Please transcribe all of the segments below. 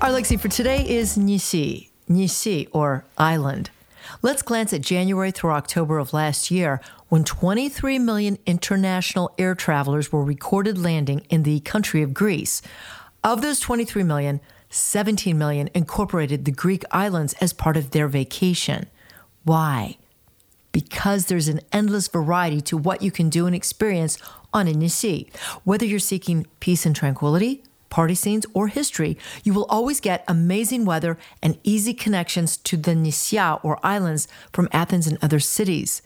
Our lexi for today is Nisi, Nisi or island. Let's glance at January through October of last year when 23 million international air travelers were recorded landing in the country of Greece. Of those 23 million, 17 million incorporated the Greek islands as part of their vacation. Why? Because there's an endless variety to what you can do and experience on a Nisi. Whether you're seeking peace and tranquility, party scenes, or history, you will always get amazing weather and easy connections to the Nisia or islands from Athens and other cities.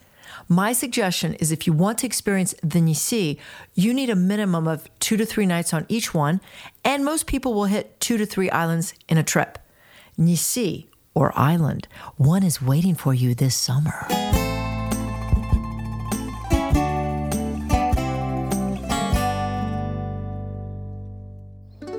My suggestion is if you want to experience the Nisi, you need a minimum of two to three nights on each one, and most people will hit two to three islands in a trip. Nisi, or island, one is waiting for you this summer.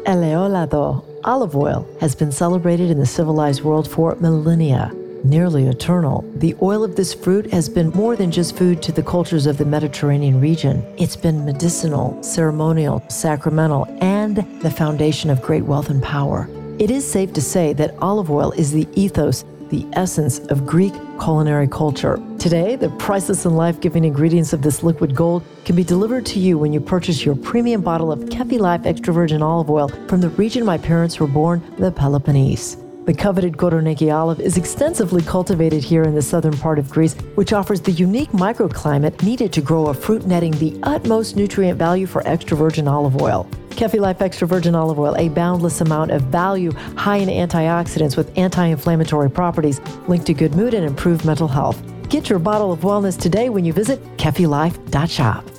Eleolado, olive oil, has been celebrated in the civilized world for millennia. Nearly eternal, the oil of this fruit has been more than just food to the cultures of the Mediterranean region. It's been medicinal, ceremonial, sacramental, and the foundation of great wealth and power. It is safe to say that olive oil is the ethos the essence of Greek culinary culture. Today, the priceless and life giving ingredients of this liquid gold can be delivered to you when you purchase your premium bottle of Kefi Life extra virgin olive oil from the region my parents were born, the Peloponnese. The coveted Koroneiki olive is extensively cultivated here in the southern part of Greece, which offers the unique microclimate needed to grow a fruit netting the utmost nutrient value for extra virgin olive oil. Kefi Life Extra Virgin Olive Oil, a boundless amount of value, high in antioxidants with anti inflammatory properties, linked to good mood and improved mental health. Get your bottle of wellness today when you visit kefilife.shop.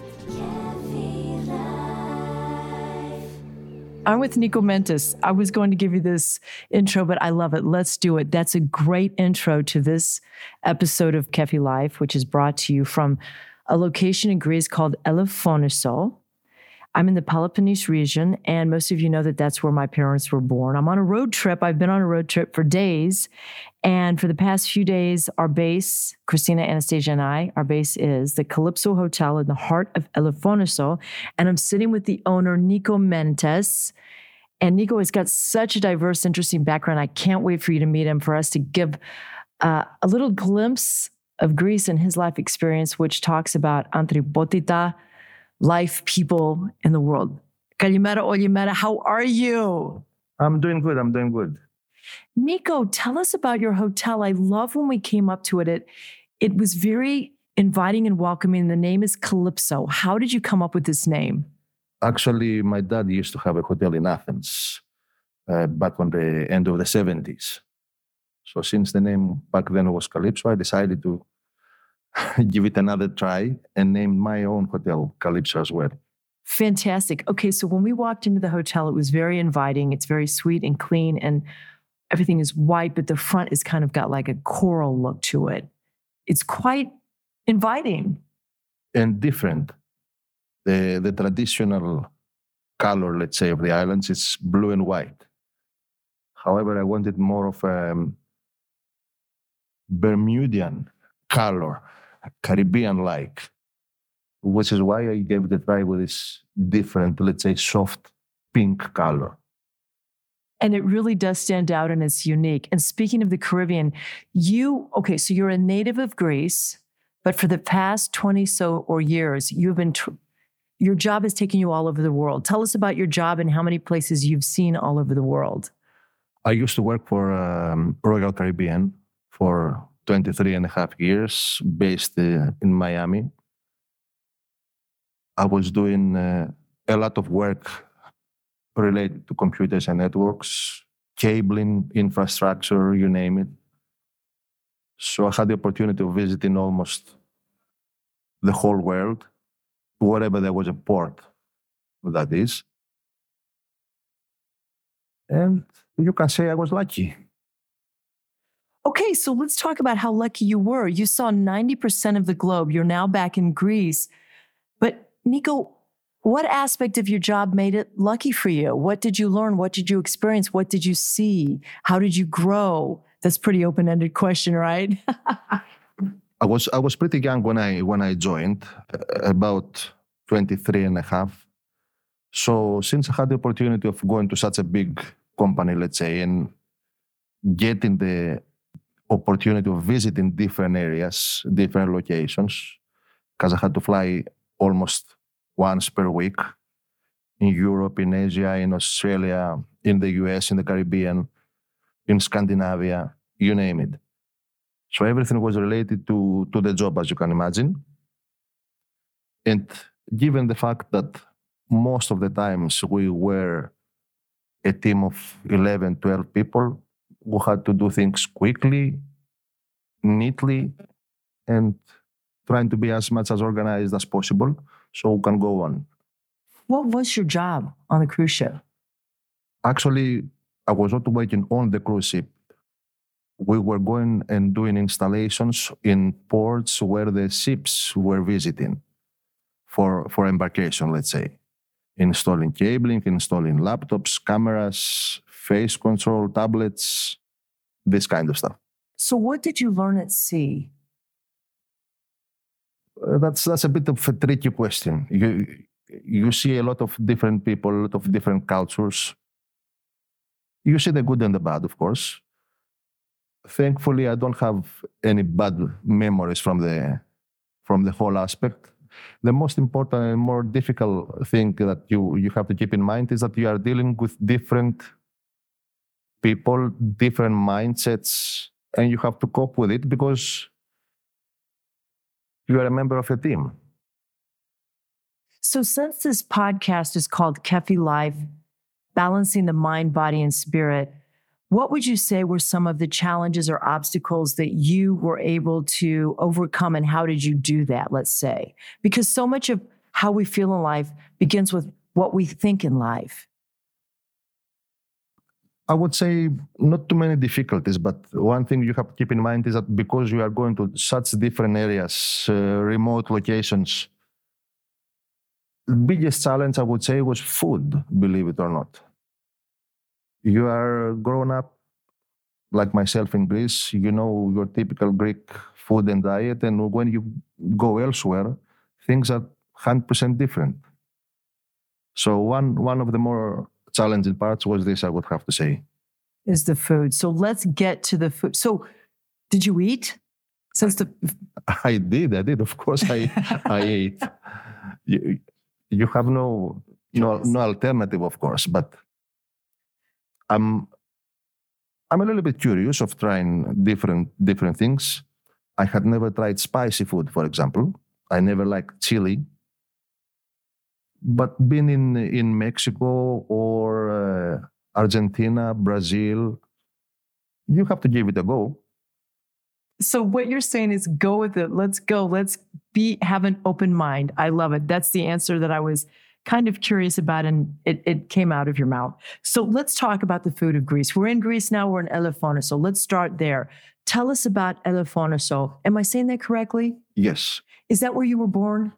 I'm with Nico Mentis. I was going to give you this intro, but I love it. Let's do it. That's a great intro to this episode of Kefi Life, which is brought to you from a location in Greece called Elafoniso. I'm in the Peloponnese region, and most of you know that that's where my parents were born. I'm on a road trip. I've been on a road trip for days. And for the past few days, our base, Christina, Anastasia, and I, our base is the Calypso Hotel in the heart of Elafoniso. And I'm sitting with the owner, Nico Mentis. And Nico has got such a diverse, interesting background. I can't wait for you to meet him, for us to give uh, a little glimpse of Greece and his life experience, which talks about anthropotita, life, people in the world. Kalimera Olimera, how are you? I'm doing good. I'm doing good. Nico, tell us about your hotel. I love when we came up to it. It, it was very inviting and welcoming. The name is Calypso. How did you come up with this name? Actually, my dad used to have a hotel in Athens uh, back on the end of the 70s. So, since the name back then was Calypso, I decided to give it another try and named my own hotel Calypso as well. Fantastic. Okay, so when we walked into the hotel, it was very inviting. It's very sweet and clean, and everything is white, but the front is kind of got like a coral look to it. It's quite inviting and different. The the traditional color, let's say, of the islands is blue and white. However, I wanted more of a um, Bermudian color Caribbean like, which is why I gave the try with this different, let's say, soft pink color. And it really does stand out and it's unique. And speaking of the Caribbean, you, okay, so you're a native of Greece, but for the past 20 so or years, you've been, tr- your job has taken you all over the world. Tell us about your job and how many places you've seen all over the world. I used to work for um, Royal Caribbean for 23 and a half years based uh, in Miami. I was doing uh, a lot of work related to computers and networks, cabling, infrastructure, you name it. So I had the opportunity of visiting almost the whole world, wherever there was a port, that is. And you can say I was lucky. Okay, so let's talk about how lucky you were. You saw 90% of the globe. You're now back in Greece. But Nico, what aspect of your job made it lucky for you? What did you learn? What did you experience? What did you see? How did you grow? That's pretty open-ended question, right? I was I was pretty young when I when I joined, uh, about 23 and a half. So since I had the opportunity of going to such a big company, let's say, and getting the opportunity of visiting different areas, different locations, because I had to fly almost once per week in Europe, in Asia, in Australia, in the US, in the Caribbean, in Scandinavia, you name it. So everything was related to, to the job, as you can imagine. And given the fact that most of the times we were a team of 11, 12 people, we had to do things quickly, neatly, and trying to be as much as organized as possible so we can go on. What was your job on the cruise ship? Actually, I was not working on the cruise ship. We were going and doing installations in ports where the ships were visiting for, for embarkation, let's say. Installing cabling, installing laptops, cameras, face control, tablets, this kind of stuff. So, what did you learn at sea? Uh, that's that's a bit of a tricky question. You you see a lot of different people, a lot of different cultures. You see the good and the bad, of course. Thankfully, I don't have any bad memories from the from the whole aspect. The most important and more difficult thing that you, you have to keep in mind is that you are dealing with different people, different mindsets, and you have to cope with it because you are a member of a team. So, since this podcast is called Kefi Life, Balancing the Mind, Body, and Spirit, what would you say were some of the challenges or obstacles that you were able to overcome, and how did you do that? Let's say, because so much of how we feel in life begins with what we think in life. I would say not too many difficulties, but one thing you have to keep in mind is that because you are going to such different areas, uh, remote locations, the biggest challenge I would say was food, believe it or not. You are grown up like myself in Greece, you know your typical Greek food and diet, and when you go elsewhere, things are 100% different. So one one of the more challenging parts was this, I would have to say. Is the food. So let's get to the food. So did you eat? Since the I did, I did. Of course I I ate. You, you have no no no alternative, of course, but I'm I'm a little bit curious of trying different different things. I had never tried spicy food, for example. I never liked chili but being in in Mexico or uh, Argentina, Brazil, you have to give it a go. So what you're saying is go with it. Let's go. Let's be have an open mind. I love it. That's the answer that I was kind of curious about and it, it came out of your mouth. So let's talk about the food of Greece. We're in Greece now, we're in Elafoniso. Let's start there. Tell us about Elafoniso. Am I saying that correctly? Yes. Is that where you were born?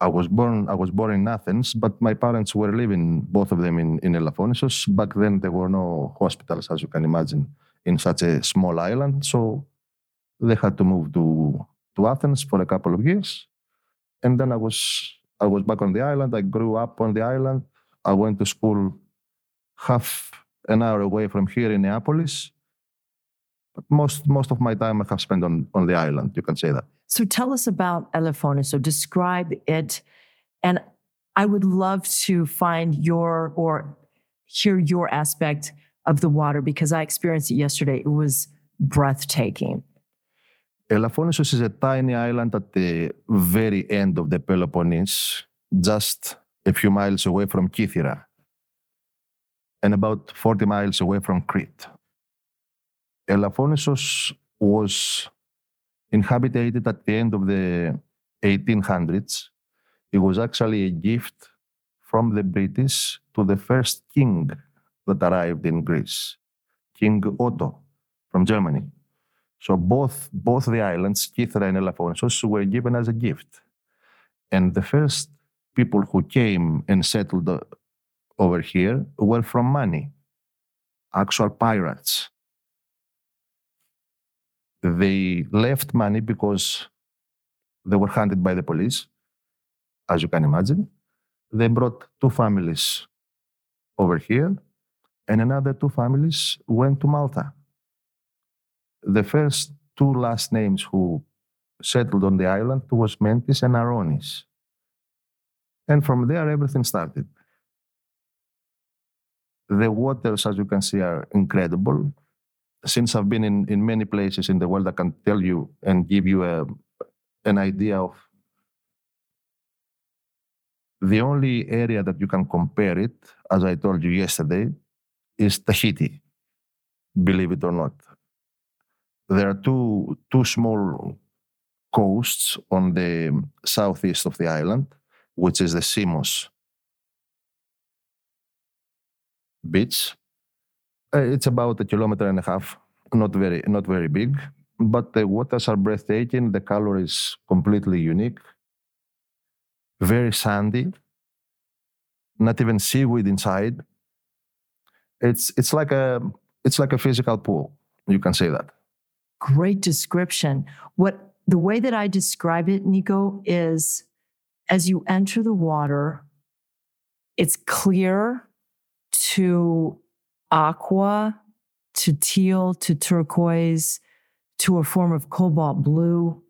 I was born I was born in Athens, but my parents were living both of them in in Elafonisos. Back then there were no hospitals, as you can imagine, in such a small island. So they had to move to to Athens for a couple of years, and then I was I was back on the island. I grew up on the island. I went to school half an hour away from here in Neapolis. Most most of my time I have spent on on the island. You can say that. So tell us about Elefona. So describe it. And I would love to find your or hear your aspect of the water because I experienced it yesterday. It was breathtaking. Elafonisos is a tiny island at the very end of the Peloponnese, just a few miles away from Kythera and about 40 miles away from Crete. Elafonisos was inhabited at the end of the 1800s. It was actually a gift from the British to the first king that arrived in Greece, King Otto from Germany. So both both the islands, Kythera and Elafonisos, were given as a gift. And the first people who came and settled over here were from Mani, actual pirates. They left Mani because they were hunted by the police, as you can imagine. They brought two families over here, and another two families went to Malta. The first two last names who settled on the island was Mentis and Aronis. And from there, everything started. The waters, as you can see, are incredible. Since I've been in, in many places in the world, I can tell you and give you a, an idea of the only area that you can compare it, as I told you yesterday, is Tahiti, believe it or not. There are two, two small coasts on the southeast of the island, which is the Simos beach. Uh, it's about a kilometer and a half, not very, not very big, but the waters are breathtaking. The color is completely unique very sandy, not even seaweed inside. It's it's like a it's like a physical pool. You can say that. Great description. What the way that I describe it, Nico, is as you enter the water, it's clear to aqua, to teal, to turquoise, to a form of cobalt blue,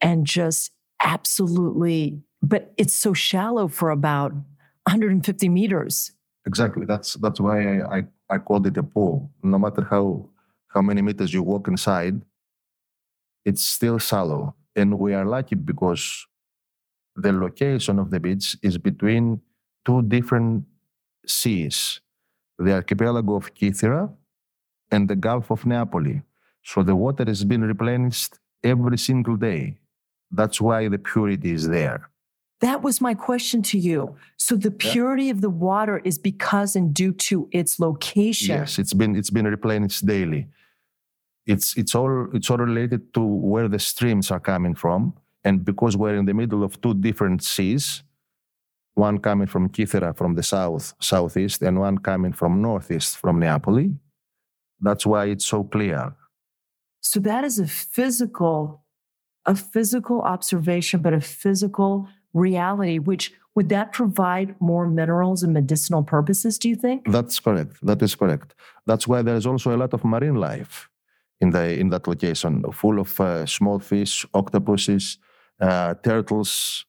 and just absolutely but it's so shallow for about 150 meters. Exactly. That's that's why I, I, I called it a pool. No matter how how many meters you walk inside, it's still shallow. And we are lucky because the location of the beach is between two different seas, the archipelago of Kythera and the Gulf of Neapoli. So the water has been replenished every single day. That's why the purity is there. That was my question to you. So the purity yeah. of the water is because and due to its location. Yes, it's been it's been replenished daily. It's it's all it's all related to where the streams are coming from, and because we're in the middle of two different seas, one coming from Kythera from the south southeast, and one coming from northeast from Neapoli. That's why it's so clear. So that is a physical, a physical observation, but a physical reality, which would that provide more minerals and medicinal purposes, do you think? That's correct. That is correct. That's why there's also a lot of marine life in, the, in that location, full of uh, small fish, octopuses, uh, turtles,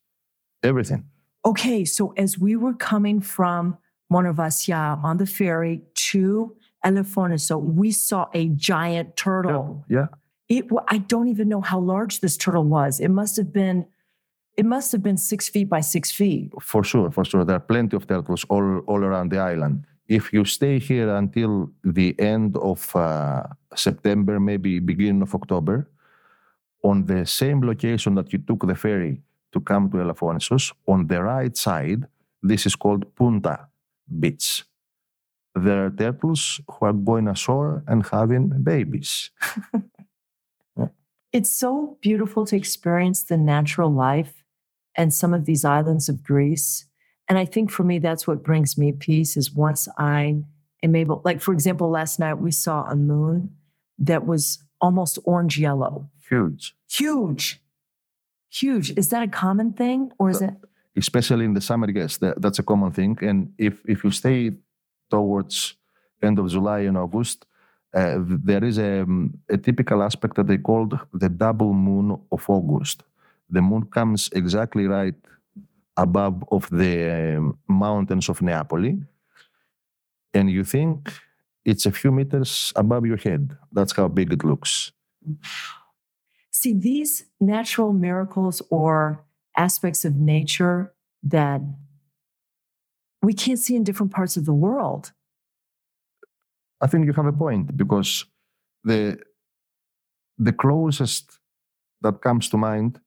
everything. Okay, so as we were coming from Monemvasia on the ferry to Elafoniso, we saw a giant turtle. Yeah. yeah. It, I don't even know how large this turtle was. It must have been it must have been six feet by six feet. For sure, for sure. There are plenty of turtles all, all around the island. If you stay here until the end of uh, September, maybe beginning of October, on the same location that you took the ferry to come to Elafonisos, on the right side, this is called Punta Beach. There are turtles who are going ashore and having babies. It's so beautiful to experience the natural life and some of these islands of Greece. And I think for me, that's what brings me peace is once I am able, like, for example, last night we saw a moon that was almost orange yellow. Huge. Huge. Huge. Is that a common thing or is uh, it? Especially in the summer, yes, that, that's a common thing. And if, if you stay towards end of July and August, uh, there is a, um, a typical aspect that they called the double moon of August the moon comes exactly right above of the um, mountains of Neapoli, and you think it's a few meters above your head. That's how big it looks. See, these natural miracles or aspects of nature that we can't see in different parts of the world. I think you have a point because the the closest that comes to mind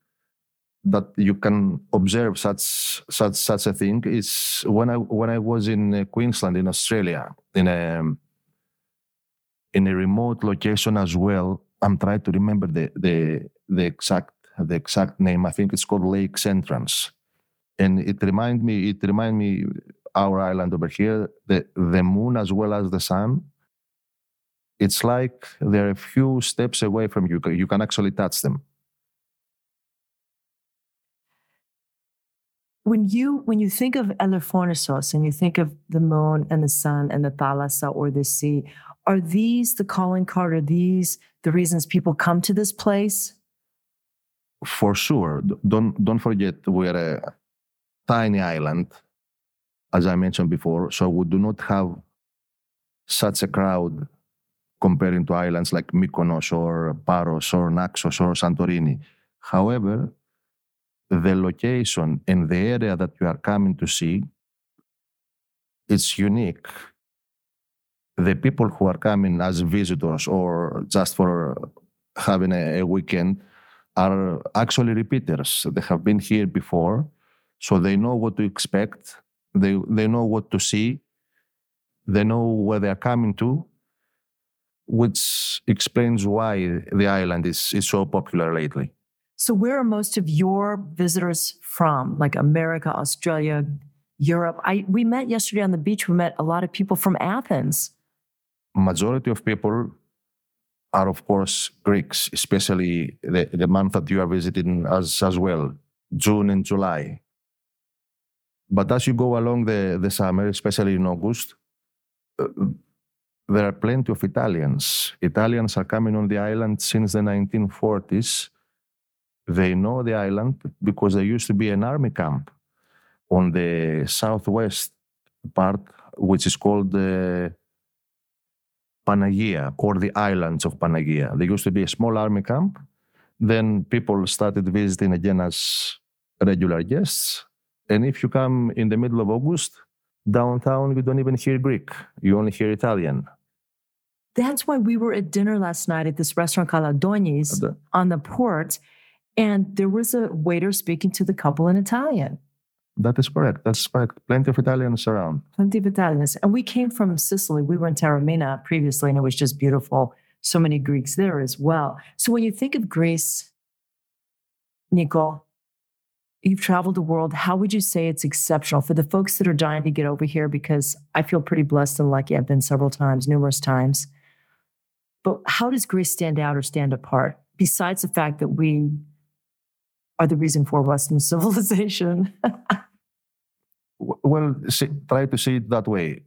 that you can observe such such such a thing is when I when I was in uh, Queensland in Australia in a in a remote location as well I'm trying to remember the the the exact the exact name. I think it's called Lakes Entrance, and it remind me it remind me our island over here the the moon as well as the sun. It's like they're a few steps away from you. You can actually touch them. When you when you think of Elafonisos and you think of the moon and the sun and the thalassa or the sea, are these the calling card? Are these the reasons people come to this place? For sure. Don't don't forget we're a tiny island, as I mentioned before. So we do not have such a crowd comparing to islands like Mykonos or Paros or Naxos or Santorini. However, the location and the area that you are coming to see, it's unique. The people who are coming as visitors or just for having a, a weekend are actually repeaters. They have been here before, so they know what to expect. They they know what to see. They know where they are coming to, which explains why the island is, is so popular lately. So, where are most of your visitors from? Like America, Australia, Europe? I we met yesterday on the beach. We met a lot of people from Athens. Majority of people are, of course, Greeks, especially the, the month that you are visiting as as well, June and July. But as you go along the, the summer, especially in August, uh, there are plenty of Italians. Italians are coming on the island since the 1940s they know the island because there used to be an army camp on the southwest part, which is called uh, the Panagia or the islands of Panagia. There used to be a small army camp. Then people started visiting again as regular guests. And if you come in the middle of August, downtown, you don't even hear Greek, you only hear Italian. That's why we were at dinner last night at this restaurant called Adonis on the port and there was a waiter speaking to the couple in Italian. That is correct. That's correct. Plenty of Italians around. Plenty of Italians. And we came from Sicily. We were in Taormina previously, and it was just beautiful. So many Greeks there as well. So when you think of Greece, Nico, you've traveled the world. How would you say it's exceptional for the folks that are dying to get over here? Because I feel pretty blessed and lucky. I've been several times, numerous times. But how does Greece stand out or stand apart? Besides the fact that we are the reason for Western civilization. well, see, try to see it that way.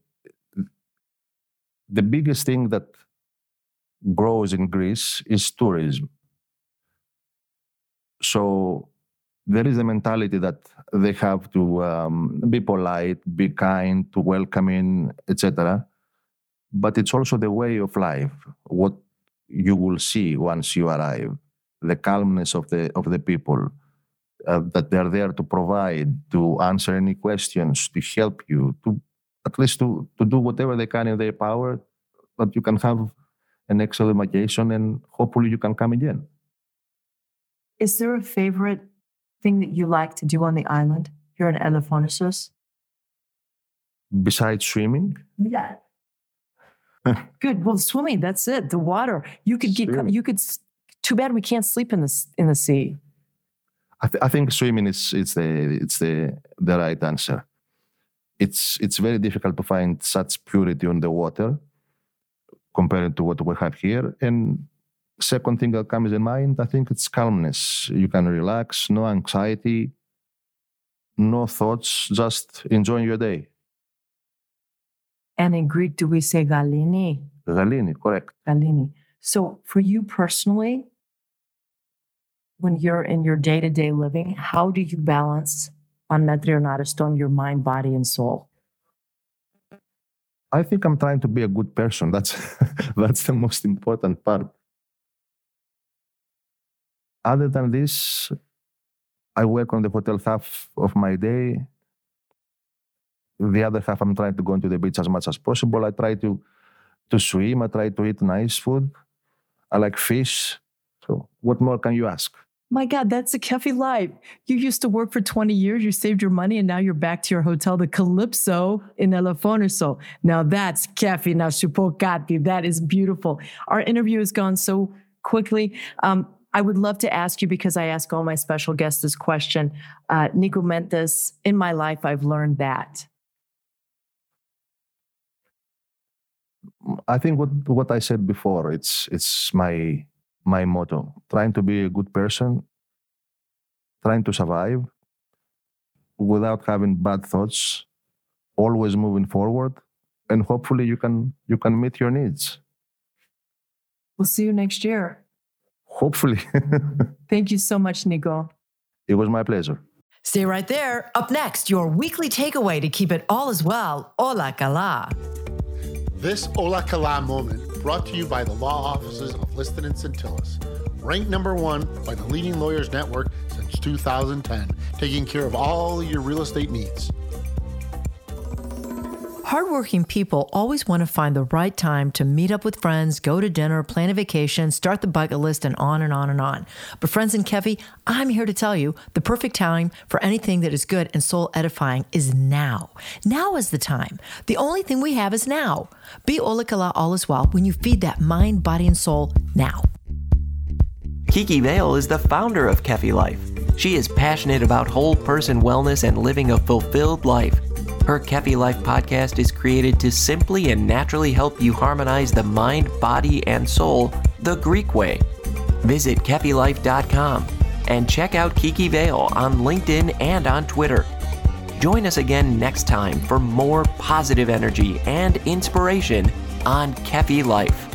The biggest thing that grows in Greece is tourism. So there is a mentality that they have to um, be polite, be kind, to welcoming, etc. But it's also the way of life, what you will see once you arrive, the calmness of the of the people, uh, that they're there to provide, to answer any questions, to help you, to at least to, to do whatever they can in their power, that you can have an excellent vacation and hopefully you can come again. Is there a favorite thing that you like to do on the island here in Elafonisos? Besides swimming? Yeah. Good. Well, swimming, that's it. The water. You could get you could too bad we can't sleep in the in the sea. I, th- I think swimming is it's the it's the the right answer. It's it's very difficult to find such purity on the water compared to what we have here. And second thing that comes in mind, I think it's calmness. You can relax, no anxiety, no thoughts, just enjoying your day. And in Greek, do we say galini? Galini, correct. Galini. So for you personally, when you're in your day to day living, how do you balance on Metron Ariston your mind, body, and soul? I think I'm trying to be a good person. That's that's the most important part. Other than this, I work on the hotel half of my day. The other half, I'm trying to go into the beach as much as possible. I try to to swim. I try to eat nice food. I like fish. So, what more can you ask? My God, that's a Kefi life. You used to work for 20 years, you saved your money, and now you're back to your hotel, the Calypso in Elafoniso. Now that's Kefi, now Supokati. That is beautiful. Our interview has gone so quickly. Um, I would love to ask you because I ask all my special guests this question. Uh, Nico this. In my life, I've learned that. I think what what I said before. It's it's my my motto. Trying to be a good person, trying to survive without having bad thoughts, always moving forward, and hopefully you can you can meet your needs. We'll see you next year. Hopefully. Thank you so much, Nico. It was my pleasure. Stay right there. Up next, your weekly takeaway to keep it all as well. Ola kala. This Ola kala moment brought to you by the law offices of Liston and Centillus. Ranked number one by the leading lawyers network since 2010, taking care of all your real estate needs. Hardworking people always want to find the right time to meet up with friends, go to dinner, plan a vacation, start the bucket list, and on and on and on. But, friends and Kefi, I'm here to tell you the perfect time for anything that is good and soul edifying is now. Now is the time. The only thing we have is now. Be Ola Kala all is well when you feed that mind, body, and soul now. Kiki Vale is the founder of Kefi Life. She is passionate about whole person wellness and living a fulfilled life. Her Kefi Life podcast is created to simply and naturally help you harmonize the mind, body, and soul the Greek way. Visit KefiLife.com and check out Kiki Vale on LinkedIn and on Twitter. Join us again next time for more positive energy and inspiration on Kefi Life.